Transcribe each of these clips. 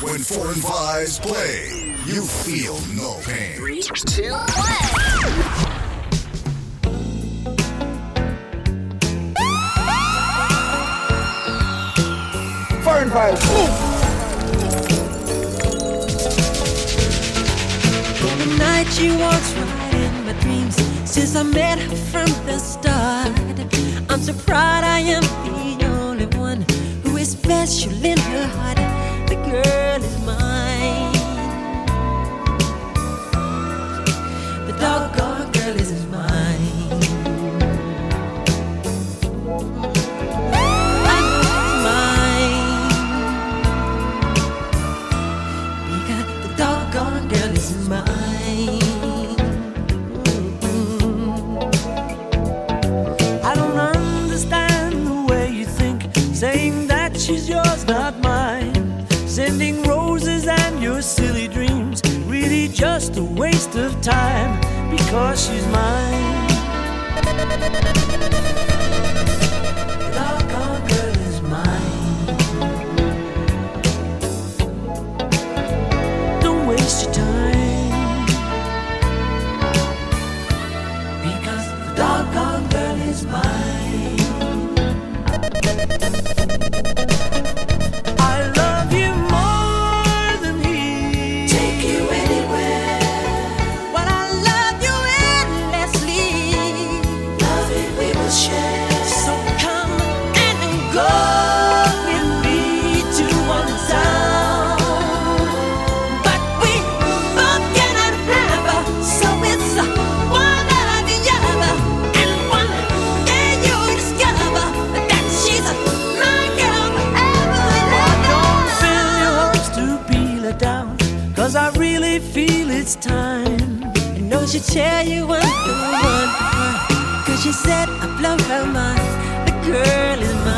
When four and fives play, you feel no pain. Three, two, one. Fire and fire. Every night she walks right in my dreams. Since I met her from the start, I'm so proud I am the only one who is special in her heart girl. of time because she's mine. to tell you I'm the one. Cause she said I blow her mind. The girl is mine.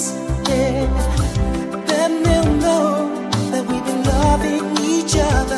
this, yeah. Then they'll know that we've been loving each other.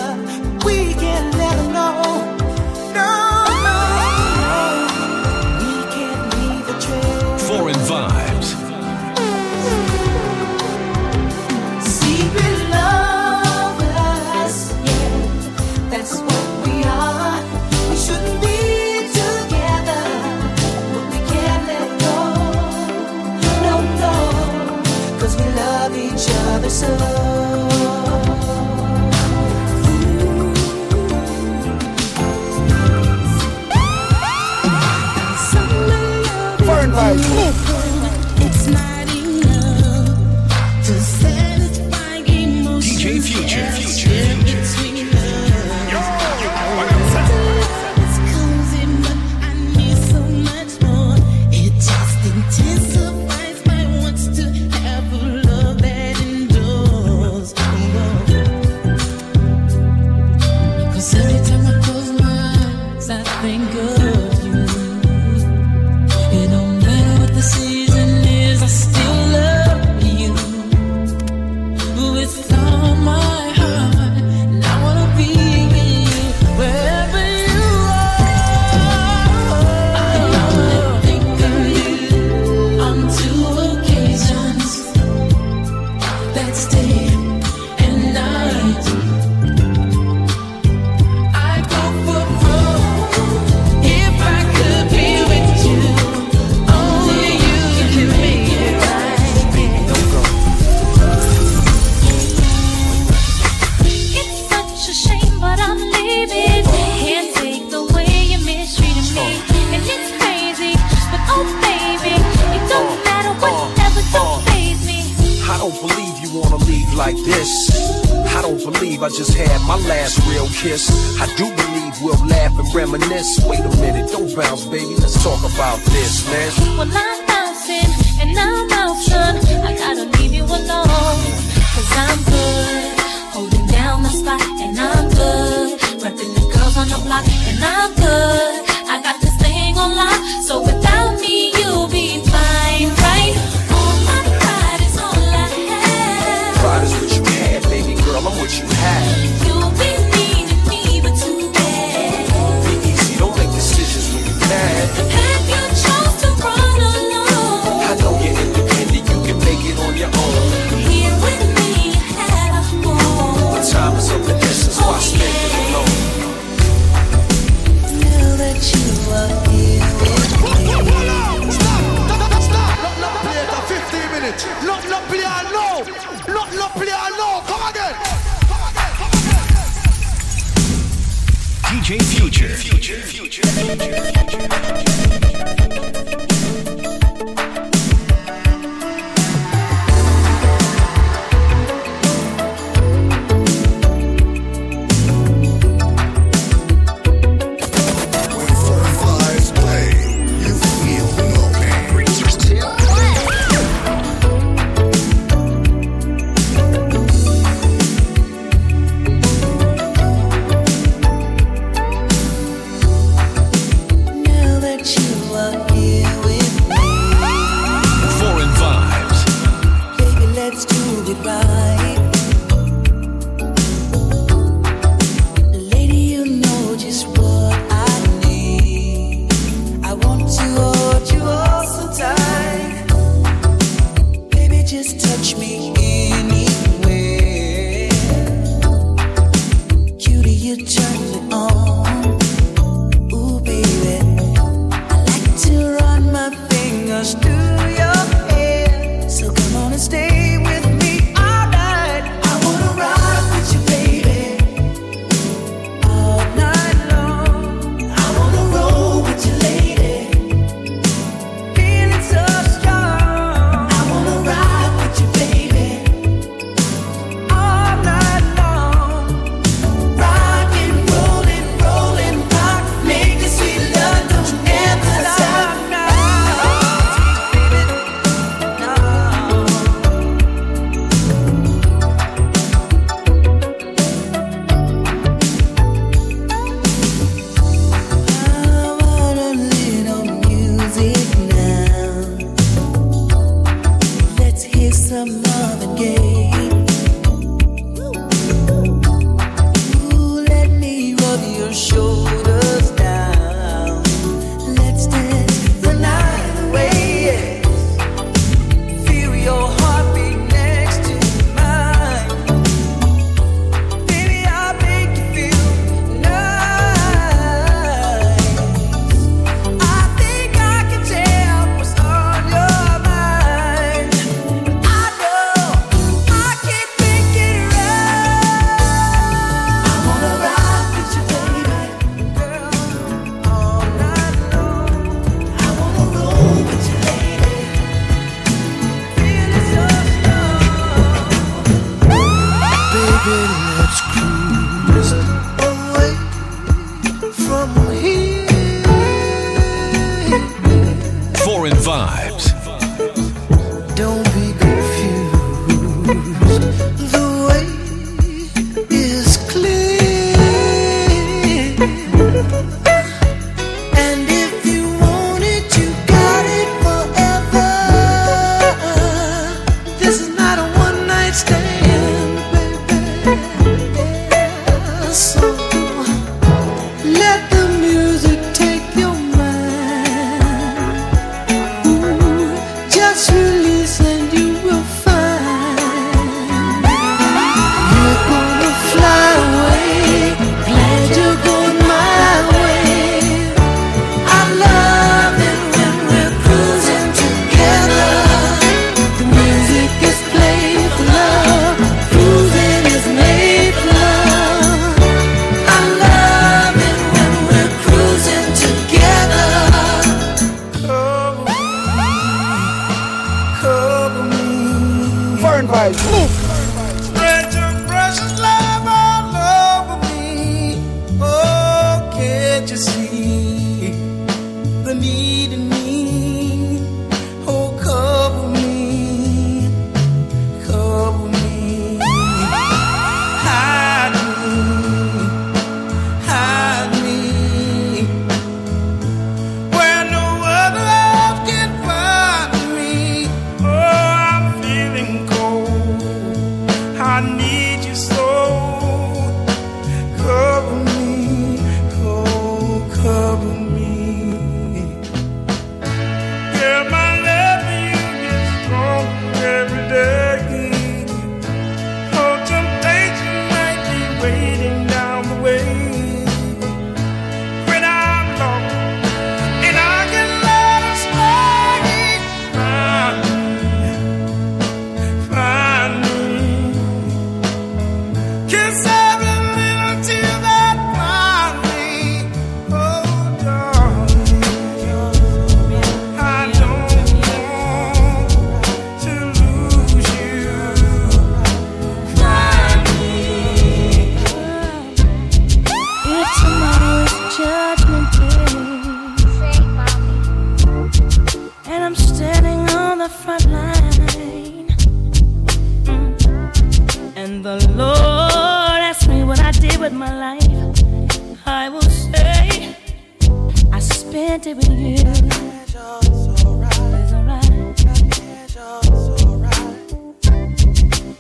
enchanted with you.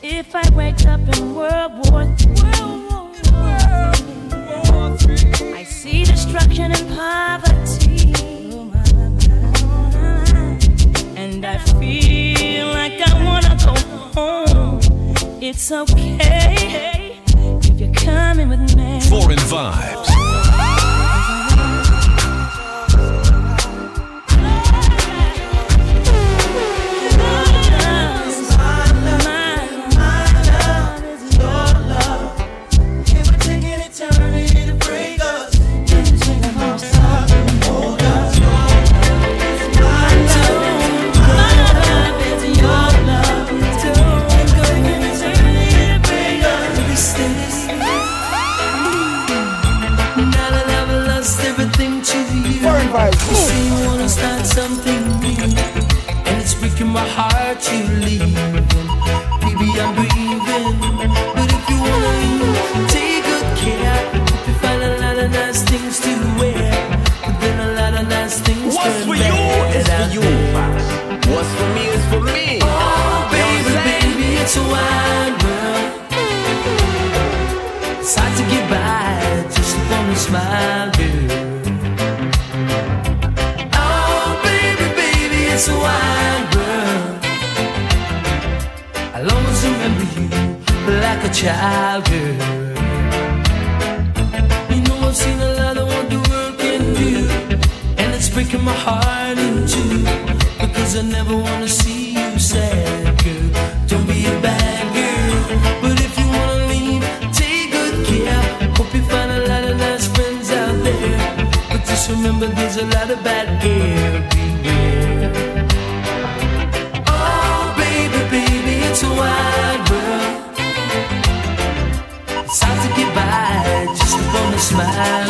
If I wake up in World War III, I see destruction and poverty, and I feel like I wanna go home. It's okay if you're coming with me. Foreign vibe. vibes. You say you wanna start something new, and it's breaking my heart you leave. Baby, I'm grieving, but if you wanna take good care. You find a lot of nice things to wear, but then a lot of nice things What's for you is for you. What's for me is for me. Oh, baby, baby, it's a wide world. It's hard to get by just upon a smile. childhood. You know I've seen a lot of what the world can do, and it's breaking my heart in two because I never wanna see you sad, girl. Don't be a bad girl, but if you wanna leave, take good care. Hope you find a lot of nice friends out there, but just remember there's a lot of bad air beware. smile.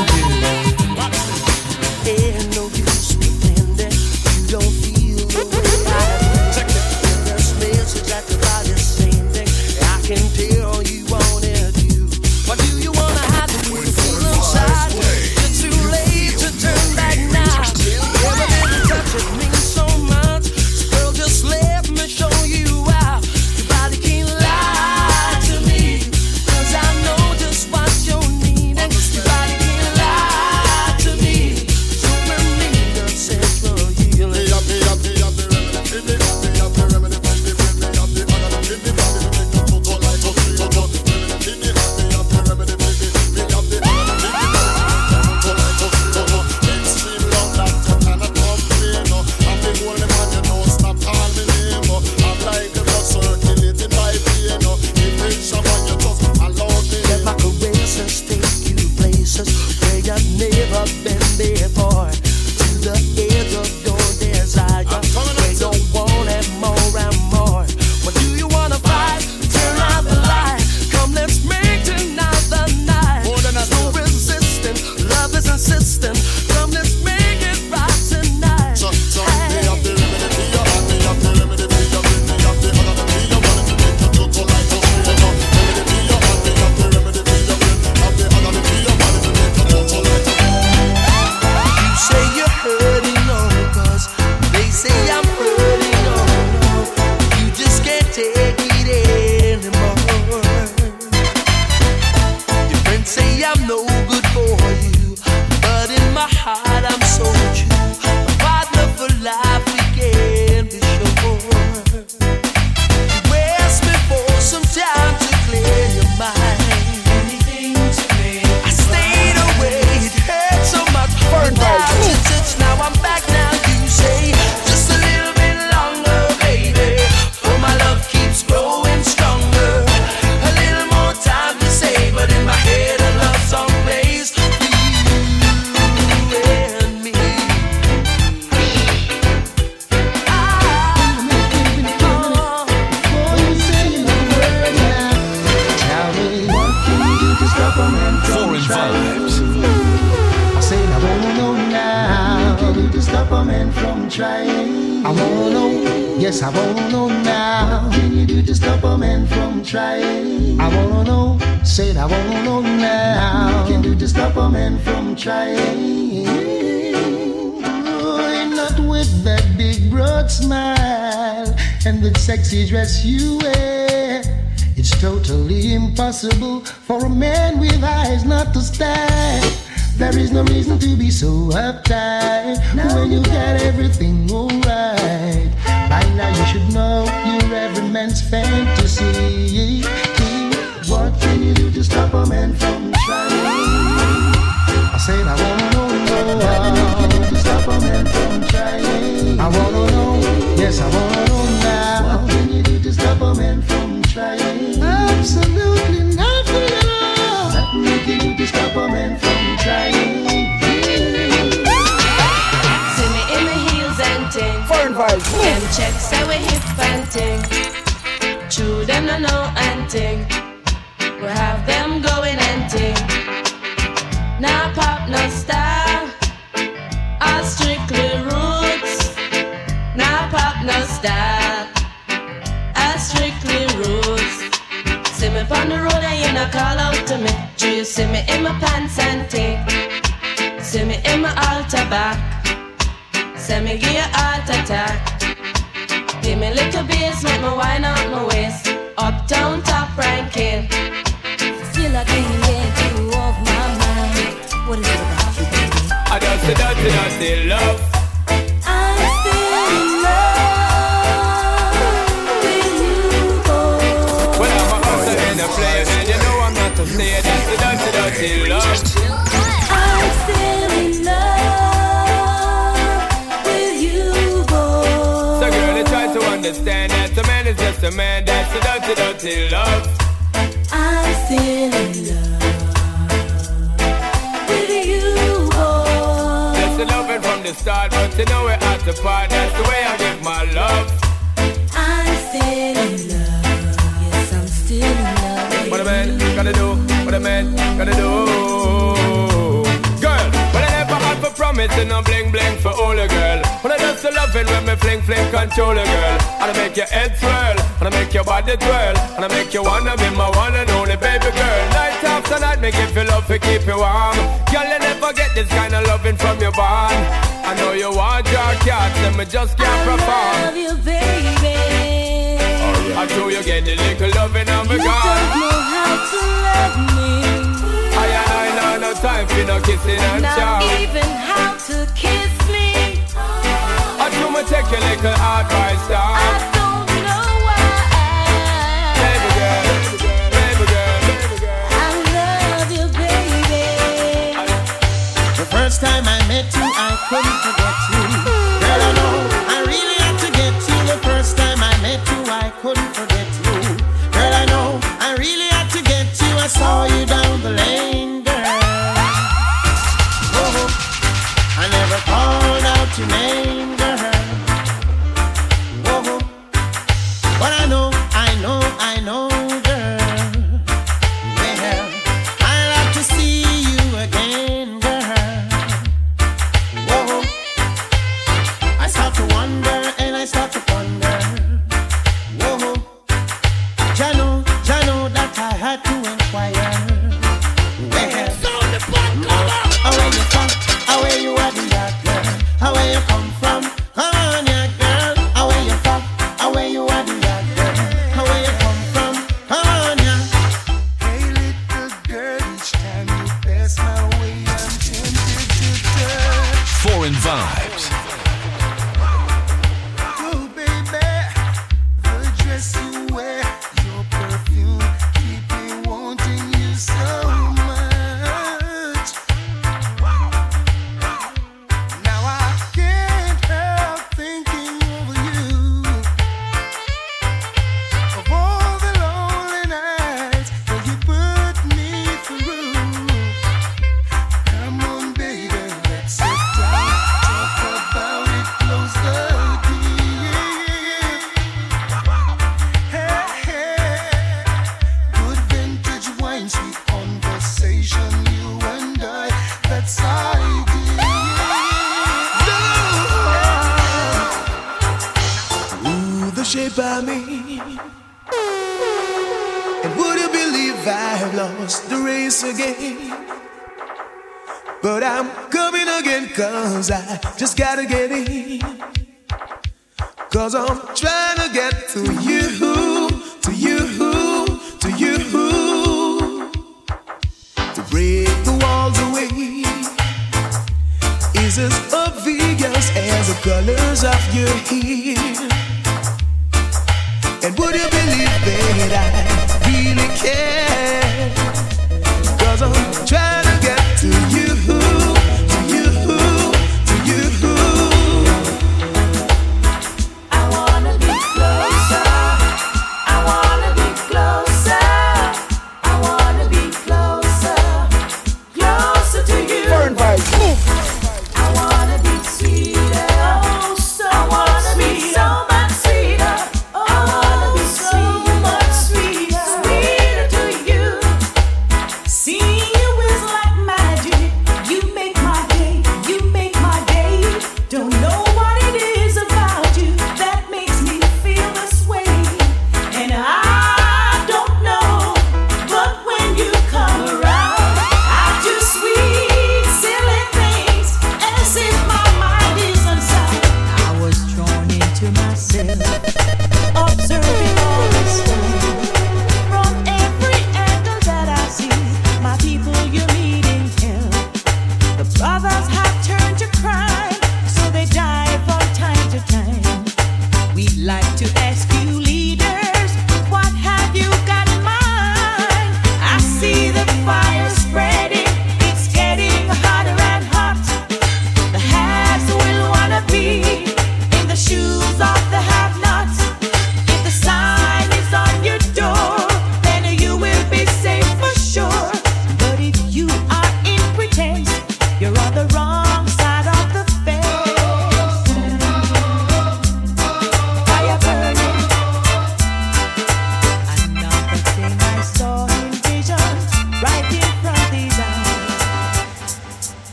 Yes, I wanna know now. What can you do to stop a man from trying? I wanna know, said I wanna know now. What can you do to stop a man from trying? Oh, not with that big broad smile and that sexy dress you wear. It's totally impossible for a man with eyes not to stand. There is no reason to be so uptight when you got everything alright. Man's fantasy. What can you do to stop a man from trying? I said I wanna know, What can you do to stop a man from trying? I wanna know, yes I wanna know now. What can you do to stop a man from trying? Absolutely nothing at all. Nothing you can do to stop a man from trying. See me in my heels and ting. Foreign vibes. Them checks say we hip and ting. Strictly rules. See me on the road and you not call out to me. Do you see me in my pants and ting? See me in my altar back. Say me give you heart attack. Give me little bass, make me wind up my waist. Uptown top ranking. Still I can't get you off my mind. What is it about you, baby? I just say dirty, dirty love. Try to understand that a man is just a man. That's the dirty, dirty love. I'm still in love with you, boy. That's the loving from the start, but you know we're at the part. That's the way I give my love. I'm still in love. Yes, I'm still in love. What a man gonna do? What a man gonna do? Girl, well I never had for promise and no bling bling for all a girl. When I just love it when me fling fling control a girl. And I make your head swirl, and I make your body twirl, and I make you wanna be my one and only baby girl. Night after night, make you feel love to keep you warm. Girl, you never get this kind of loving from your bond. I know you want your cats, and me just can't perform. love you, baby. I know you get the little loving You me time for no kissing and Not chow. even how to kiss me. I do me take your little advice I don't know why. Baby girl, baby girl, baby girl. I love you, baby. The first time I met you, I couldn't forget you. Girl, I know I really had to get you. The first time I met you, I couldn't forget you. Girl, I know I really had to get you. I saw you down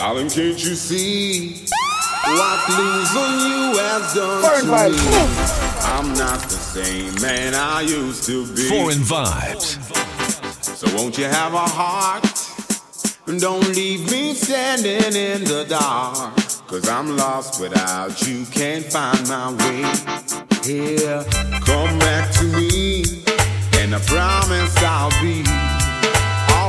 eyes. Darling, can't you see what losing you has done Foreign to vibes. me? I'm not the same man I used to be. Foreign vibes. So won't you have a heart? And don't leave me standing in the dark. Cause I'm lost without you, can't find my way. Here, come back to me. And I promise I'll be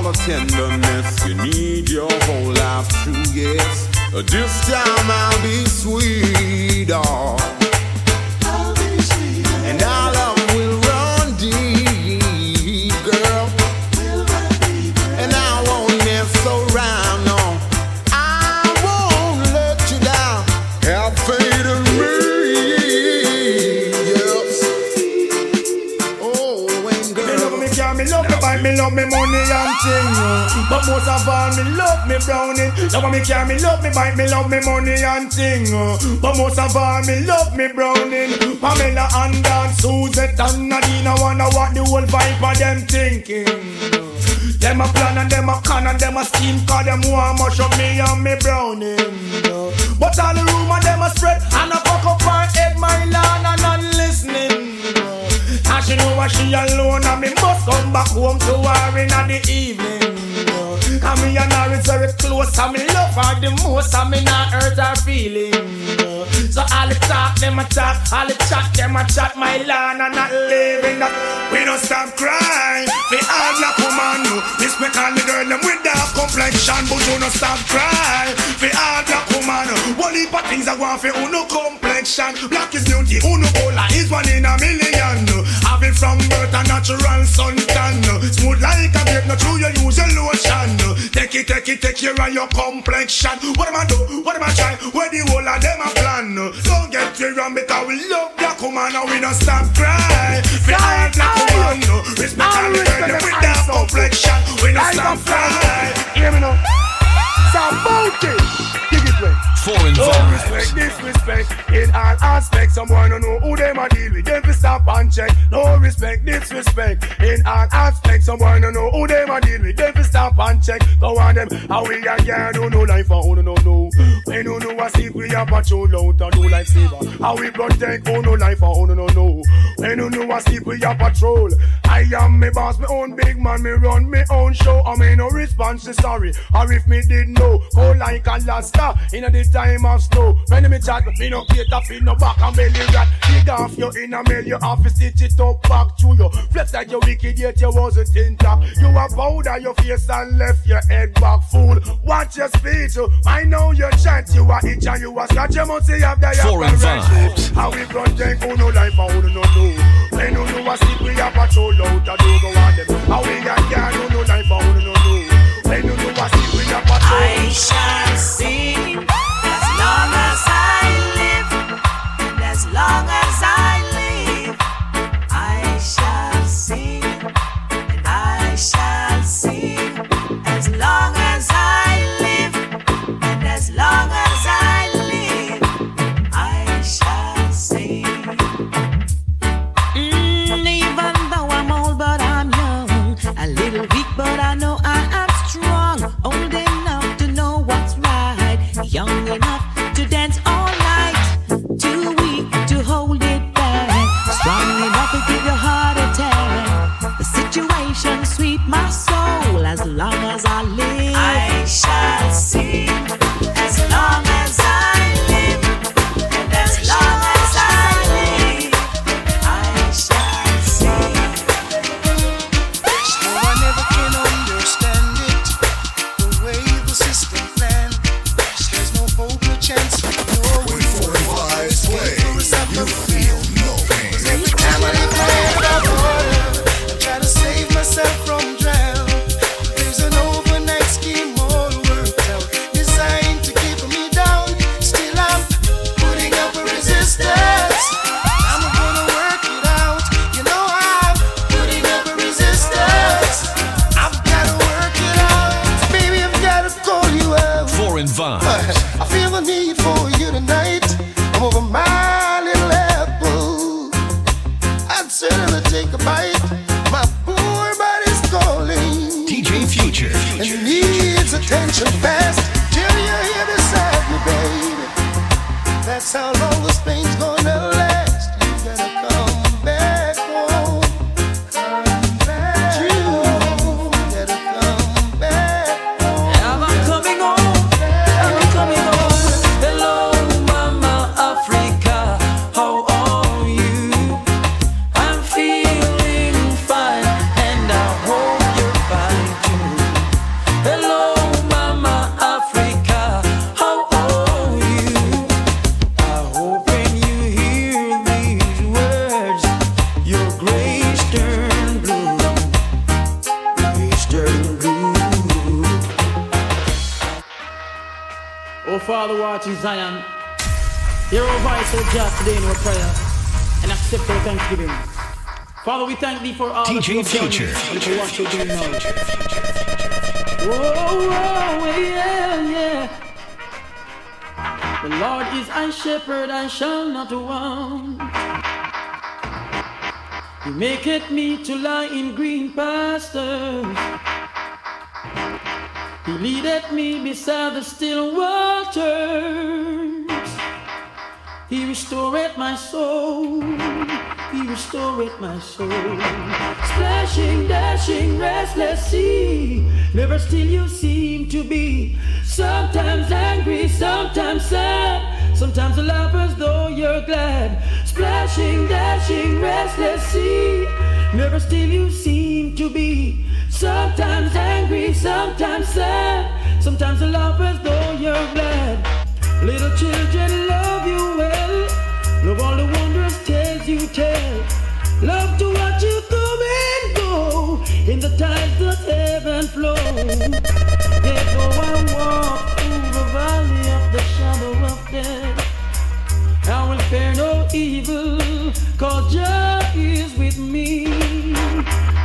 all the tenderness you need your whole life through, yes. This time I'll be sweet, oh. Money and thing. uh. But most of all, me love me browning. Love me car, me love me bike, me love me money and thing. uh. But most of all, me love me browning. Pamela and Dan, Suzette and Nadine, I wonder what the whole vibe of them thinking. Them a plan and them a con and them a scheme Cause them want much of me and me browning But all the rumor them a spread And I fuck up her head my land and listening And she know she alone and me must come back home to her in the evening. And me and her is very close and me love her the most And me not hurt her feelings So all the talk them a talk All the chat them a chat My land and not living that We don't stop crying. We all black woman no Respect all the girl them with dark complexion But you don't stop crying. We all black woman One heap of things I want for uno complexion. Black is beauty Uno cola is one a natural suntan Smooth like a grape, not true you use your lotion. Take it, take it, take care of your complexion. What am I do? What am I try? Where the whole of them a plan? Don't get me wrong because we love black woman And we don't stop cry. We all black woman. Respect all the girl with that complexion. We don't stop cry. Hear me now Foreign no vibes. respect, disrespect in all aspects. Someone don't know who them a deal with. Them fi stop and check. No respect, disrespect in all aspects. Someone don't know who them a deal with. Them fi stop and check. Go on them. How we a girl do no life for who no know. When you know a sleep, we a patrol out and do life saver. How we protect who no life for who no know. When you know a sleep, we a patrol. I am me boss, me own big man, me run me own show. I mean no response sorry. Or if me did know, go like Alaska in the time of snow. When me chat, me no cater for no back and belly rat. Dig off your inner mail, you have to stitch it up back to you. Flex like you wicked, yet you wasn't intact. You a powder your face and left your head back, fool. Watch your speech. Oh. I know your chant, you a itch and you a scratch. You must see have the Foreign vibes. How we no life, no DJ Future. and for what you're doing now. Whoa, whoa, yeah, yeah. The Lord is my shepherd, I shall not want. He maketh me to lie in green pastures. He leadeth me beside the still waters. He restoreth my soul. He restoreth my soul. Splashing, dashing, restless sea. Never still you seem to be. Sometimes angry, sometimes sad. Sometimes you laugh as though you're glad. Splashing, dashing, restless sea. Never still you seem to be. Sometimes angry, sometimes sad. Sometimes you laugh as though you're glad. Little children love you well. Love all the tell. Love to watch you come and go in the tides that heaven flow. Yet though I walk through the valley of the shadow of death, I will fear no evil, cause is with me.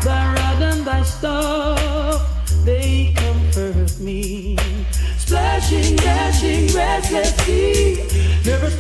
Thy rod and thy staff, they comfort me. Splashing, dashing, restless sea, never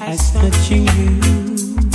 as touching you.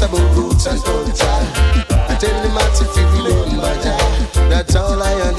much about and culture. I tell them how to feel my but that's all I understand.